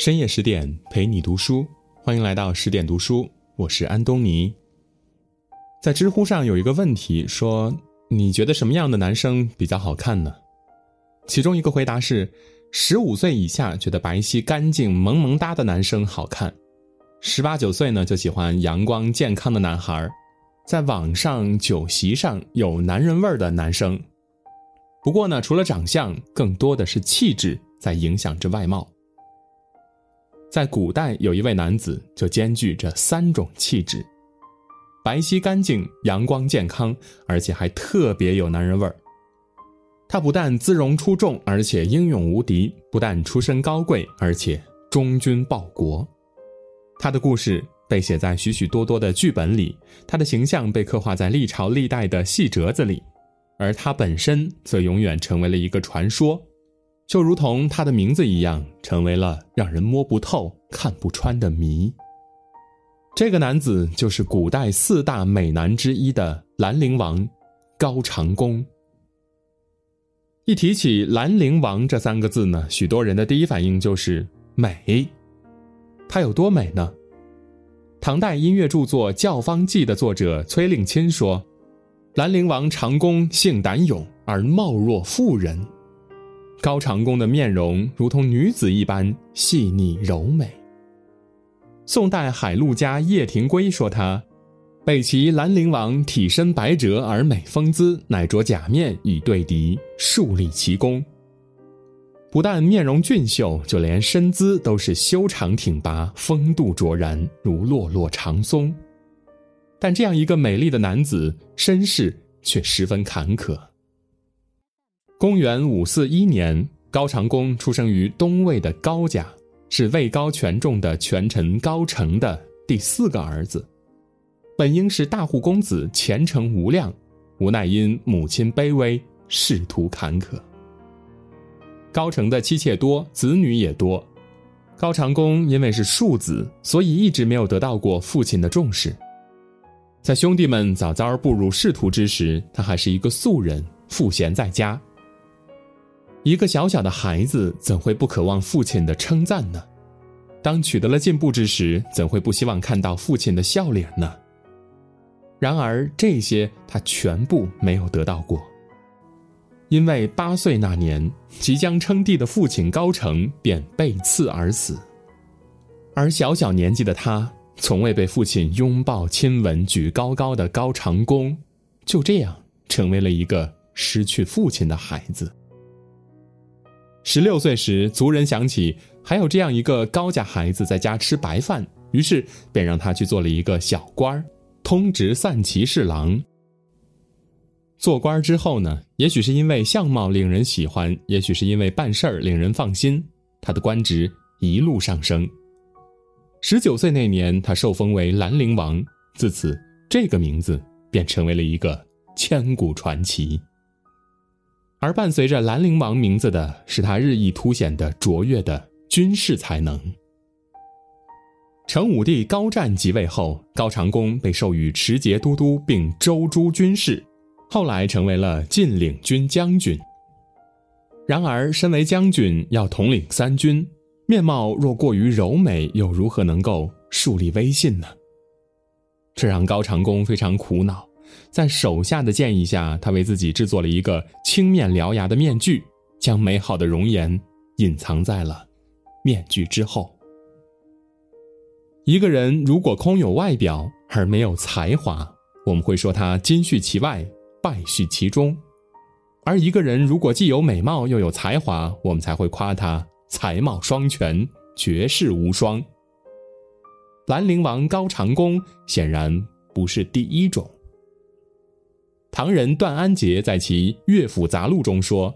深夜十点陪你读书，欢迎来到十点读书，我是安东尼。在知乎上有一个问题说：“你觉得什么样的男生比较好看呢？”其中一个回答是：十五岁以下觉得白皙干净萌萌哒的男生好看，十八九岁呢就喜欢阳光健康的男孩，在网上酒席上有男人味儿的男生。不过呢，除了长相，更多的是气质在影响着外貌。在古代，有一位男子就兼具这三种气质：白皙干净、阳光健康，而且还特别有男人味儿。他不但姿容出众，而且英勇无敌；不但出身高贵，而且忠君报国。他的故事被写在许许多多的剧本里，他的形象被刻画在历朝历代的戏折子里，而他本身则永远成为了一个传说。就如同他的名字一样，成为了让人摸不透、看不穿的谜。这个男子就是古代四大美男之一的兰陵王高长恭。一提起兰陵王这三个字呢，许多人的第一反应就是美。他有多美呢？唐代音乐著作《教坊记》的作者崔令钦说：“兰陵王长恭性胆勇，而貌若妇人。”高长恭的面容如同女子一般细腻柔美。宋代海陆家叶廷圭说他：“北齐兰陵王体身白折而美风姿，乃着假面以对敌，树立奇功。不但面容俊秀，就连身姿都是修长挺拔，风度卓然，如落落长松。但这样一个美丽的男子，身世却十分坎坷。”公元五四一年，高长恭出生于东魏的高家，是位高权重的权臣高澄的第四个儿子。本应是大户公子，前程无量，无奈因母亲卑微，仕途坎坷。高澄的妻妾多，子女也多。高长恭因为是庶子，所以一直没有得到过父亲的重视。在兄弟们早早步入仕途之时，他还是一个素人，赋闲在家。一个小小的孩子怎会不渴望父亲的称赞呢？当取得了进步之时，怎会不希望看到父亲的笑脸呢？然而这些他全部没有得到过，因为八岁那年，即将称帝的父亲高澄便被刺而死，而小小年纪的他，从未被父亲拥抱亲吻举高高的高长恭，就这样成为了一个失去父亲的孩子。十六岁时，族人想起还有这样一个高家孩子在家吃白饭，于是便让他去做了一个小官儿，通直散骑侍郎。做官之后呢，也许是因为相貌令人喜欢，也许是因为办事儿令人放心，他的官职一路上升。十九岁那年，他受封为兰陵王，自此这个名字便成为了一个千古传奇。而伴随着兰陵王名字的是他日益凸显的卓越的军事才能。成武帝高湛即位后，高长恭被授予持节都督并州诸军事，后来成为了晋领军将军。然而，身为将军要统领三军，面貌若过于柔美，又如何能够树立威信呢？这让高长恭非常苦恼。在手下的建议下，他为自己制作了一个青面獠牙的面具，将美好的容颜隐藏在了面具之后。一个人如果空有外表而没有才华，我们会说他金絮其外，败絮其中；而一个人如果既有美貌又有才华，我们才会夸他才貌双全，绝世无双。兰陵王高长恭显然不是第一种。唐人段安杰在其《乐府杂录》中说：“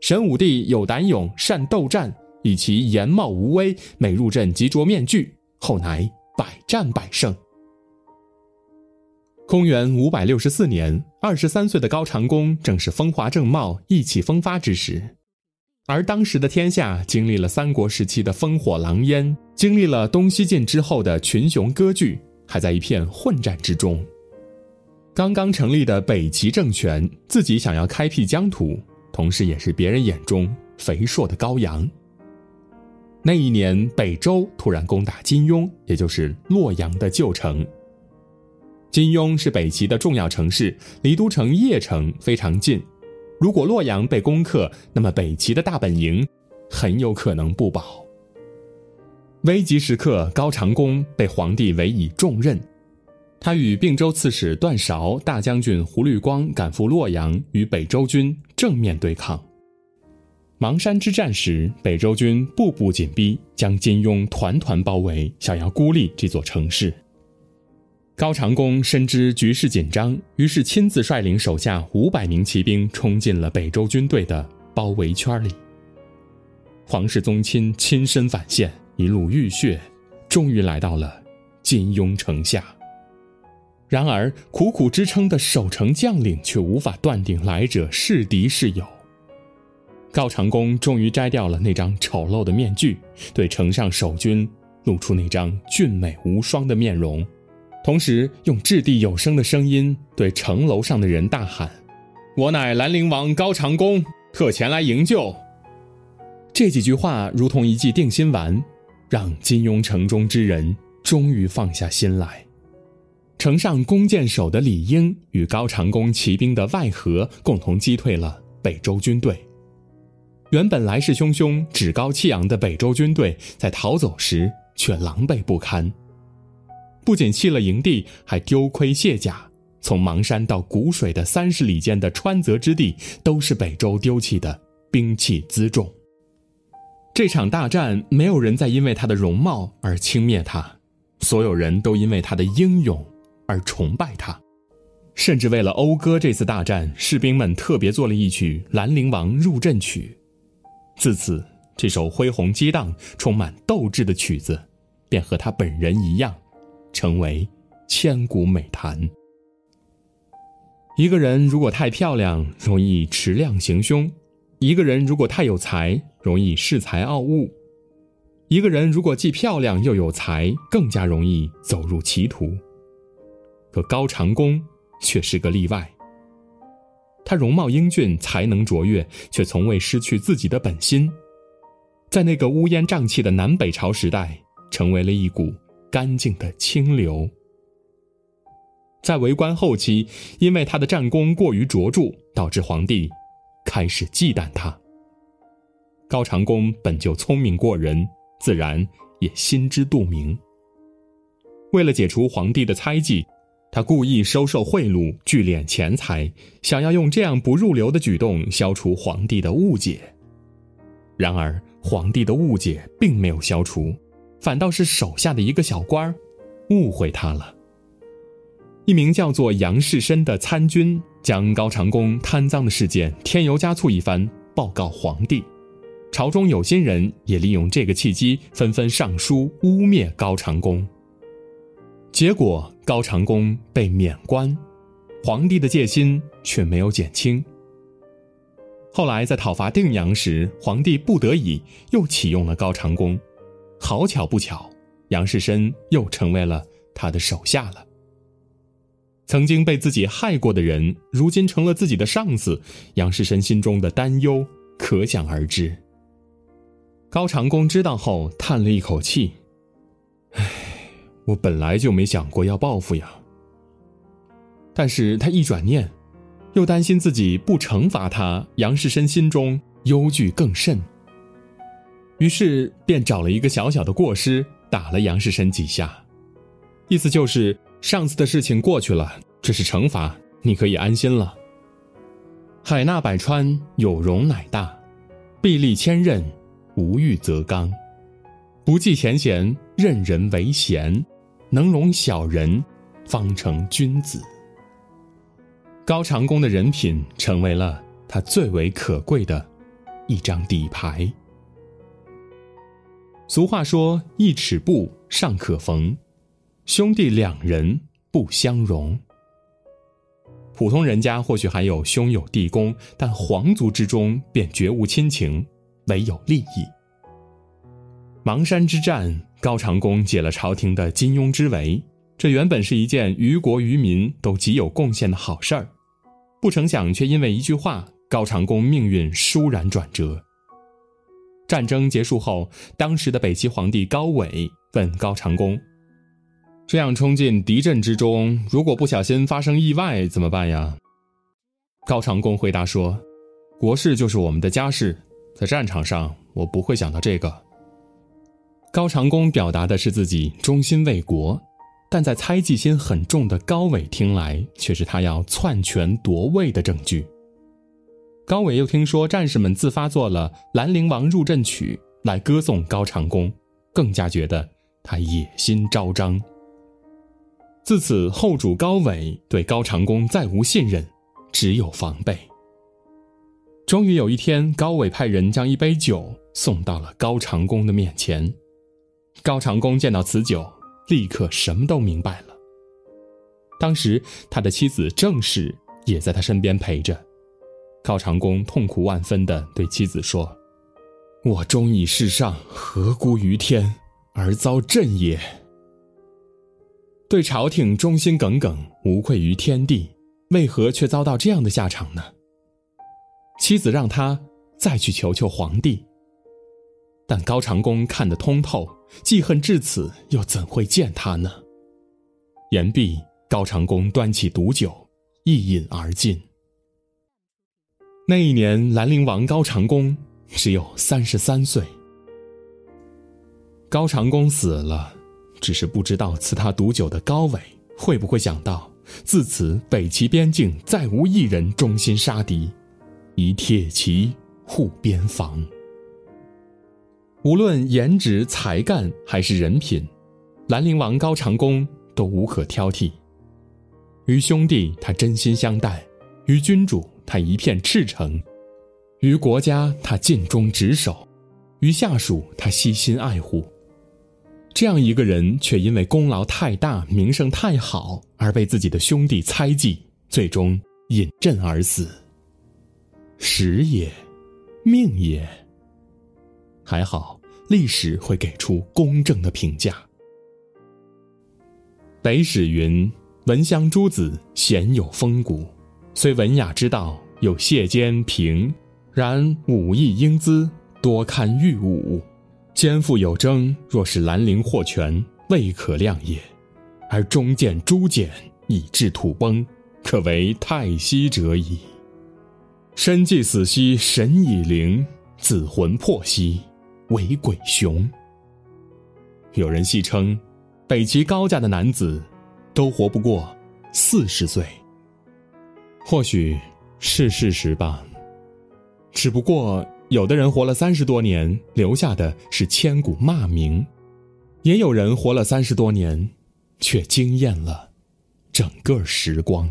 神武帝有胆勇，善斗战，以其颜貌无威，每入阵即着面具，后乃百战百胜。”公元五百六十四年，二十三岁的高长恭正是风华正茂、意气风发之时，而当时的天下经历了三国时期的烽火狼烟，经历了东西晋之后的群雄割据，还在一片混战之中。刚刚成立的北齐政权，自己想要开辟疆土，同时也是别人眼中肥硕的羔羊。那一年，北周突然攻打金庸，也就是洛阳的旧城。金庸是北齐的重要城市，离都城邺城非常近。如果洛阳被攻克，那么北齐的大本营很有可能不保。危急时刻，高长恭被皇帝委以重任，他与并州刺史段韶、大将军胡律光赶赴洛阳，与北周军正面对抗。邙山之战时，北周军步步紧逼，将金庸团团包围，想要孤立这座城市。高长恭深知局势紧张，于是亲自率领手下五百名骑兵冲进了北周军队的包围圈里。皇室宗亲亲身返现。一路浴血，终于来到了金庸城下。然而，苦苦支撑的守城将领却无法断定来者是敌是友。高长恭终于摘掉了那张丑陋的面具，对城上守军露出那张俊美无双的面容，同时用掷地有声的声音对城楼上的人大喊：“我乃兰陵王高长恭，特前来营救。”这几句话如同一剂定心丸。让金庸城中之人终于放下心来。城上弓箭手的李英与高长恭骑兵的外合共同击退了北周军队。原本来势汹汹、趾高气扬的北周军队，在逃走时却狼狈不堪。不仅弃了营地，还丢盔卸甲。从邙山到谷水的三十里间的川泽之地，都是北周丢弃的兵器辎重。这场大战，没有人再因为他的容貌而轻蔑他，所有人都因为他的英勇而崇拜他，甚至为了讴歌这次大战，士兵们特别做了一曲《兰陵王入阵曲》。自此，这首恢宏激荡、充满斗志的曲子，便和他本人一样，成为千古美谈。一个人如果太漂亮，容易持量行凶；一个人如果太有才，容易恃才傲物，一个人如果既漂亮又有才，更加容易走入歧途。可高长恭却是个例外。他容貌英俊，才能卓越，却从未失去自己的本心，在那个乌烟瘴气的南北朝时代，成为了一股干净的清流。在为官后期，因为他的战功过于卓著，导致皇帝开始忌惮他。高长恭本就聪明过人，自然也心知肚明。为了解除皇帝的猜忌，他故意收受贿赂、聚敛钱财，想要用这样不入流的举动消除皇帝的误解。然而，皇帝的误解并没有消除，反倒是手下的一个小官儿误会他了。一名叫做杨士深的参军，将高长恭贪赃的事件添油加醋一番，报告皇帝。朝中有心人也利用这个契机，纷纷上书污蔑高长恭。结果高长恭被免官，皇帝的戒心却没有减轻。后来在讨伐定阳时，皇帝不得已又启用了高长恭。好巧不巧，杨士深又成为了他的手下了。曾经被自己害过的人，如今成了自己的上司，杨士深心中的担忧可想而知。高长恭知道后叹了一口气：“，我本来就没想过要报复呀。”但是他一转念，又担心自己不惩罚他，杨世深心中忧惧更甚。于是便找了一个小小的过失，打了杨世深几下，意思就是上次的事情过去了，这是惩罚，你可以安心了。海纳百川，有容乃大，壁立千仞。无欲则刚，不计前嫌，任人唯贤，能容小人，方成君子。高长恭的人品成为了他最为可贵的一张底牌。俗话说：“一尺布尚可缝，兄弟两人不相容。”普通人家或许还有兄友弟恭，但皇族之中便绝无亲情。唯有利益。邙山之战，高长恭解了朝廷的金庸之围，这原本是一件于国于民都极有贡献的好事儿，不成想却因为一句话，高长恭命运倏然转折。战争结束后，当时的北齐皇帝高纬问高长恭：“这样冲进敌阵之中，如果不小心发生意外怎么办呀？”高长恭回答说：“国事就是我们的家事，在战场上我不会想到这个。”高长恭表达的是自己忠心为国，但在猜忌心很重的高纬听来，却是他要篡权夺位的证据。高纬又听说战士们自发做了《兰陵王入阵曲》来歌颂高长恭，更加觉得他野心昭彰。自此，后主高纬对高长恭再无信任，只有防备。终于有一天，高纬派人将一杯酒送到了高长恭的面前。高长恭见到此酒，立刻什么都明白了。当时他的妻子郑氏也在他身边陪着。高长恭痛苦万分地对妻子说：“我忠以世上，何辜于天，而遭朕也？对朝廷忠心耿耿，无愧于天地，为何却遭到这样的下场呢？”妻子让他再去求求皇帝。但高长恭看得通透，记恨至此，又怎会见他呢？言毕，高长恭端起毒酒，一饮而尽。那一年，兰陵王高长恭只有三十三岁。高长恭死了，只是不知道赐他毒酒的高纬会不会想到，自此北齐边境再无一人忠心杀敌，以铁骑护边防。无论颜值、才干还是人品，兰陵王高长恭都无可挑剔。于兄弟，他真心相待；于君主，他一片赤诚；于国家，他尽忠职守；于下属，他悉心爱护。这样一个人，却因为功劳太大、名声太好，而被自己的兄弟猜忌，最终饮鸩而死。时也，命也。还好，历史会给出公正的评价。北史云：“闻香诸子鲜有风骨，虽文雅之道有谢坚平，然武艺英姿多堪御武。肩负有征，若是兰陵获权，未可量也；而中见诛简，以致土崩，可为太息者矣。身既死兮神已灵，子魂魄兮。”为鬼雄。有人戏称，北齐高家的男子都活不过四十岁。或许是事实吧。只不过，有的人活了三十多年，留下的是千古骂名；也有人活了三十多年，却惊艳了整个时光。